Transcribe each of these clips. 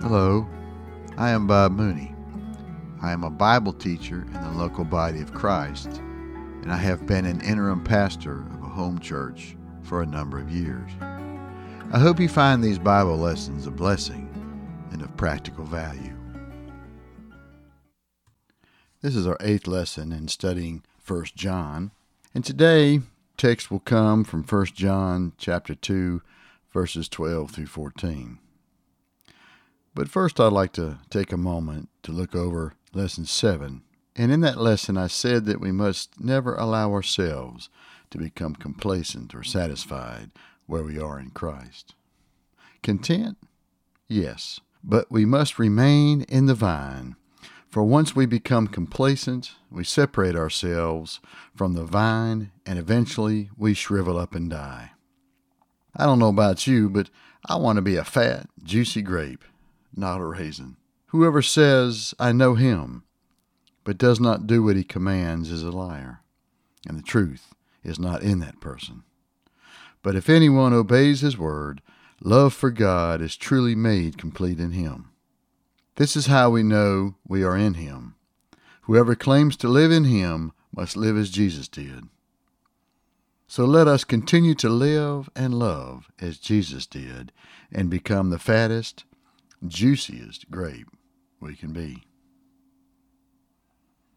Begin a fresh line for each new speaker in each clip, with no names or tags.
Hello, I am Bob Mooney. I am a Bible teacher in the local body of Christ, and I have been an interim pastor of a home church for a number of years. I hope you find these Bible lessons a blessing and of practical value. This is our eighth lesson in studying 1 John, and today text will come from 1 John chapter 2 verses 12 through 14. But first, I'd like to take a moment to look over lesson 7. And in that lesson, I said that we must never allow ourselves to become complacent or satisfied where we are in Christ. Content? Yes, but we must remain in the vine. For once we become complacent, we separate ourselves from the vine and eventually we shrivel up and die. I don't know about you, but I want to be a fat, juicy grape not a raisin. Whoever says, I know him, but does not do what he commands is a liar, and the truth is not in that person. But if anyone obeys his word, love for God is truly made complete in him. This is how we know we are in him. Whoever claims to live in him must live as Jesus did. So let us continue to live and love as Jesus did and become the fattest, juiciest grape we can be.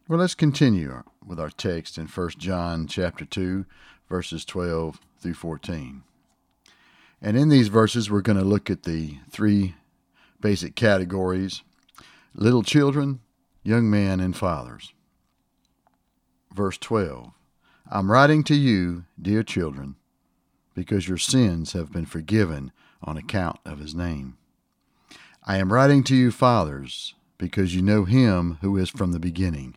Well, let's continue with our text in 1 John chapter 2, verses 12 through 14. And in these verses, we're going to look at the three basic categories little children, young men, and fathers. Verse 12 I'm writing to you, dear children, because your sins have been forgiven on account of his name. I am writing to you, fathers, because you know him who is from the beginning.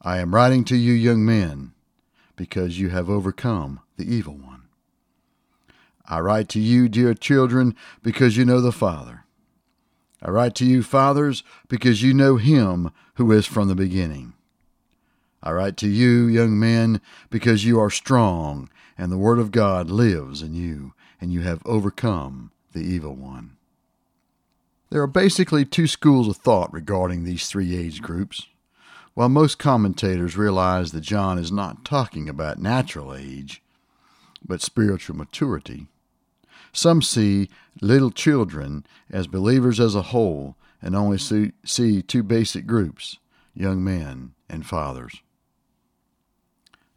I am writing to you, young men, because you have overcome the evil one. I write to you, dear children, because you know the Father. I write to you, fathers, because you know him who is from the beginning. I write to you, young men, because you are strong, and the Word of God lives in you, and you have overcome the evil one. There are basically two schools of thought regarding these three age groups. While most commentators realize that John is not talking about natural age, but spiritual maturity, some see little children as believers as a whole and only see, see two basic groups young men and fathers.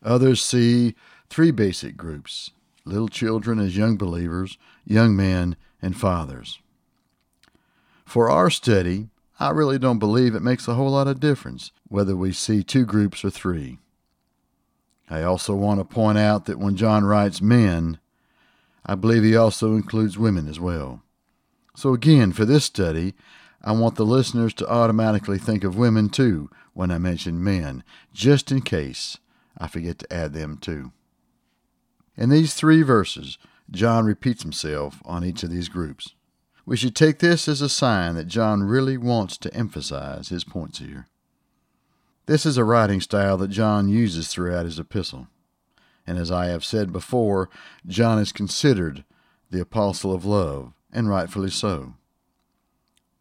Others see three basic groups little children as young believers, young men, and fathers. For our study, I really don't believe it makes a whole lot of difference whether we see two groups or three. I also want to point out that when John writes men, I believe he also includes women as well. So, again, for this study, I want the listeners to automatically think of women too when I mention men, just in case I forget to add them too. In these three verses, John repeats himself on each of these groups. We should take this as a sign that John really wants to emphasize his points here. This is a writing style that John uses throughout his epistle. And as I have said before, John is considered the apostle of love, and rightfully so.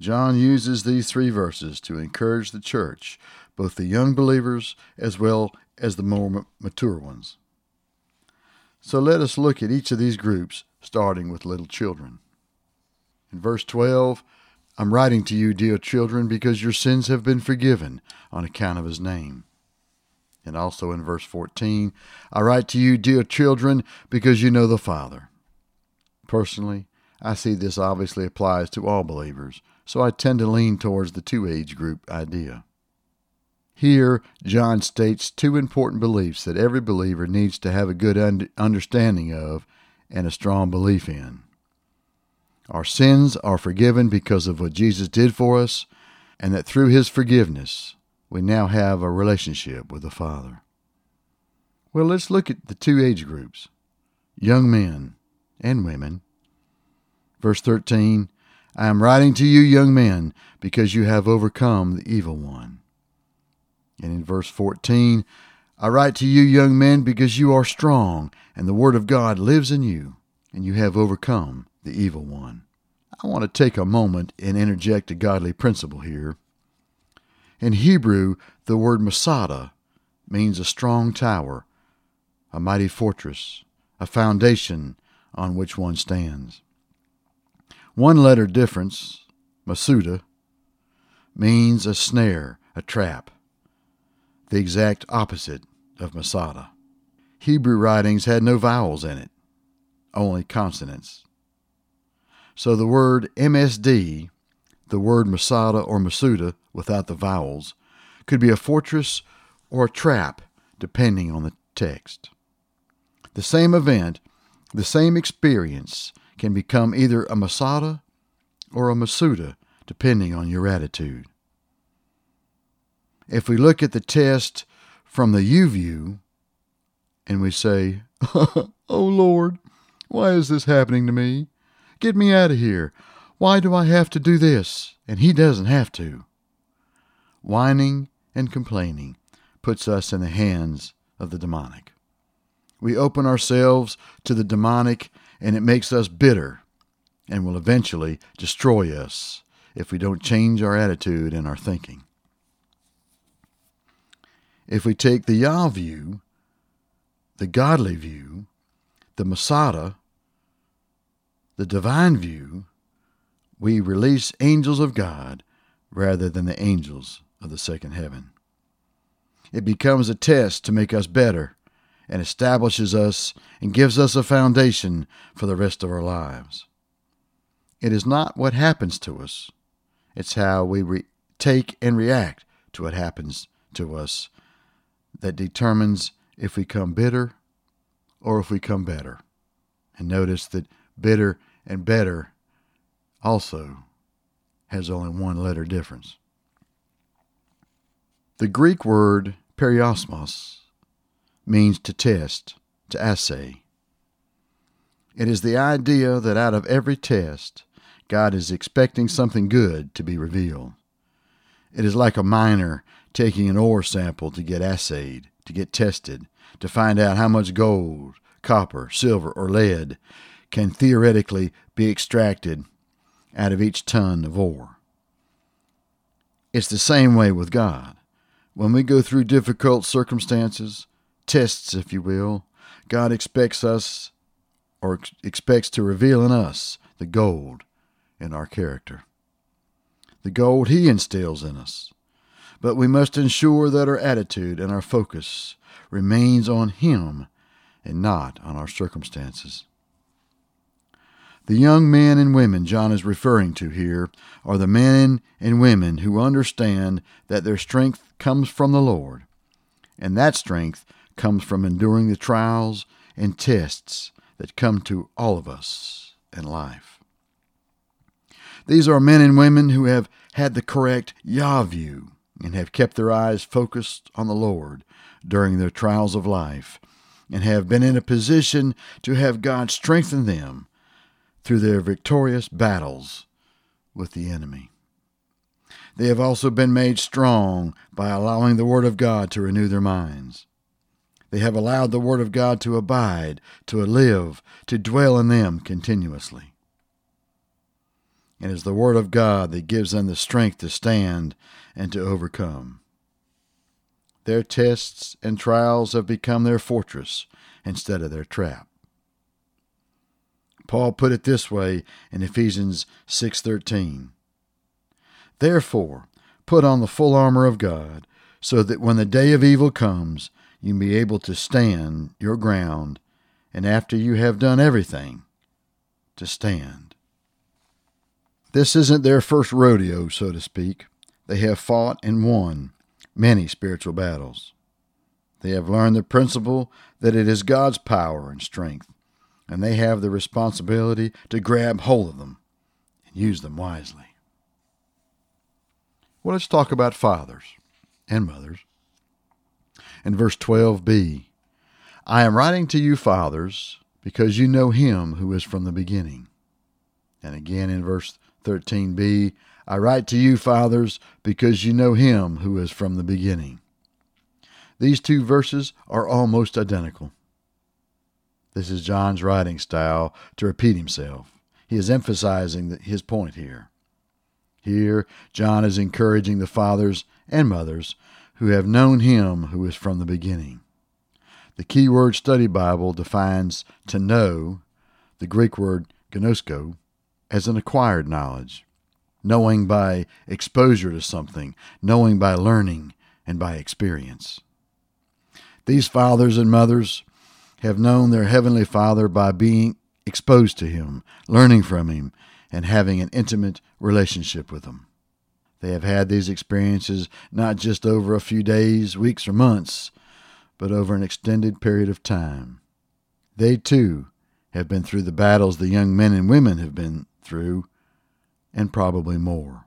John uses these three verses to encourage the church, both the young believers as well as the more mature ones. So let us look at each of these groups, starting with little children. In verse 12, I'm writing to you, dear children, because your sins have been forgiven on account of his name. And also in verse 14, I write to you, dear children, because you know the Father. Personally, I see this obviously applies to all believers, so I tend to lean towards the two age group idea. Here, John states two important beliefs that every believer needs to have a good understanding of and a strong belief in. Our sins are forgiven because of what Jesus did for us, and that through his forgiveness, we now have a relationship with the Father. Well, let's look at the two age groups young men and women. Verse 13 I am writing to you, young men, because you have overcome the evil one. And in verse 14, I write to you, young men, because you are strong, and the Word of God lives in you, and you have overcome the evil one. I want to take a moment and interject a godly principle here. In Hebrew, the word Masada means a strong tower, a mighty fortress, a foundation on which one stands. One letter difference, Masuda, means a snare, a trap, the exact opposite of Masada. Hebrew writings had no vowels in it, only consonants. So the word MSD, the word Masada or Masuda without the vowels, could be a fortress or a trap depending on the text. The same event, the same experience, can become either a Masada or a Masuda depending on your attitude. If we look at the test from the U view and we say, Oh Lord, why is this happening to me? Get me out of here. Why do I have to do this? And he doesn't have to. Whining and complaining puts us in the hands of the demonic. We open ourselves to the demonic and it makes us bitter and will eventually destroy us if we don't change our attitude and our thinking. If we take the Yah view, the godly view, the Masada, the divine view, we release angels of God rather than the angels of the second heaven. It becomes a test to make us better and establishes us and gives us a foundation for the rest of our lives. It is not what happens to us, it's how we re- take and react to what happens to us that determines if we come bitter or if we come better. And notice that bitter and better also has only one letter difference. The Greek word peirasmos means to test, to assay. It is the idea that out of every test, God is expecting something good to be revealed. It is like a miner taking an ore sample to get assayed, to get tested, to find out how much gold, copper, silver, or lead can theoretically be extracted out of each ton of ore. It's the same way with God. When we go through difficult circumstances, tests, if you will, God expects us or expects to reveal in us the gold in our character, the gold He instills in us. But we must ensure that our attitude and our focus remains on Him and not on our circumstances. The young men and women John is referring to here are the men and women who understand that their strength comes from the Lord, and that strength comes from enduring the trials and tests that come to all of us in life. These are men and women who have had the correct Yah view and have kept their eyes focused on the Lord during their trials of life and have been in a position to have God strengthen them through their victorious battles with the enemy. They have also been made strong by allowing the Word of God to renew their minds. They have allowed the Word of God to abide, to live, to dwell in them continuously. It is the Word of God that gives them the strength to stand and to overcome. Their tests and trials have become their fortress instead of their trap. Paul put it this way in Ephesians 6:13. Therefore, put on the full armor of God, so that when the day of evil comes, you can be able to stand your ground, and after you have done everything, to stand. This isn't their first rodeo, so to speak. They have fought and won many spiritual battles. They have learned the principle that it is God's power and strength, and they have the responsibility to grab hold of them and use them wisely. Well, let's talk about fathers and mothers in verse 12b I am writing to you, fathers, because you know him who is from the beginning. And again in verse 13b, I write to you, fathers, because you know him who is from the beginning. These two verses are almost identical. This is John's writing style to repeat himself. he is emphasizing his point here. Here, John is encouraging the fathers and mothers who have known him who is from the beginning. The Keyword Study Bible defines to know, the Greek word gnosko, as an acquired knowledge, knowing by exposure to something, knowing by learning and by experience. These fathers and mothers have known their Heavenly Father by being exposed to Him, learning from Him, and having an intimate relationship with Him. They have had these experiences not just over a few days, weeks, or months, but over an extended period of time. They too have been through the battles the young men and women have been through, and probably more.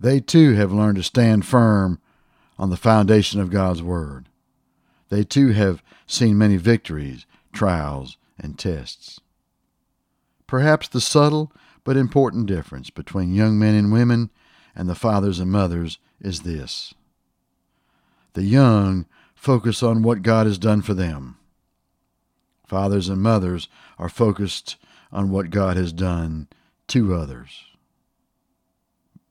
They too have learned to stand firm on the foundation of God's Word. They too have seen many victories, trials, and tests. Perhaps the subtle but important difference between young men and women and the fathers and mothers is this the young focus on what God has done for them. Fathers and mothers are focused on what God has done to others.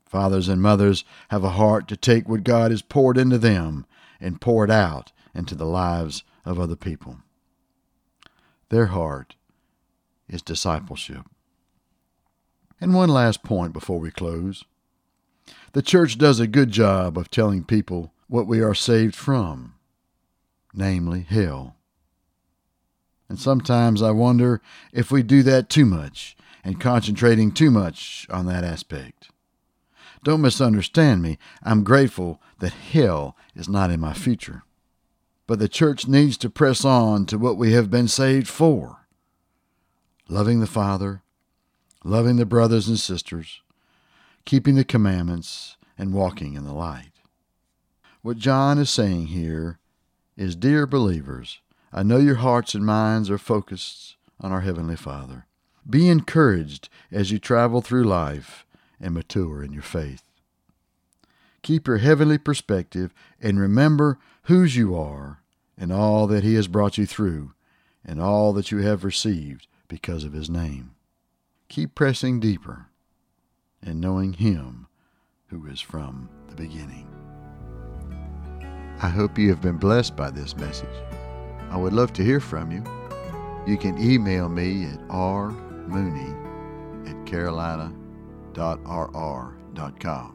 Fathers and mothers have a heart to take what God has poured into them and pour it out into the lives of other people. Their heart is discipleship. And one last point before we close. The church does a good job of telling people what we are saved from, namely hell. And sometimes I wonder if we do that too much and concentrating too much on that aspect. Don't misunderstand me. I'm grateful that hell is not in my future. But the church needs to press on to what we have been saved for loving the Father, loving the brothers and sisters, keeping the commandments, and walking in the light. What John is saying here is Dear believers, I know your hearts and minds are focused on our Heavenly Father. Be encouraged as you travel through life and mature in your faith. Keep your heavenly perspective and remember whose you are and all that He has brought you through and all that you have received because of His name. Keep pressing deeper and knowing Him who is from the beginning. I hope you have been blessed by this message. I would love to hear from you. You can email me at rmooney at carolina.rr.com.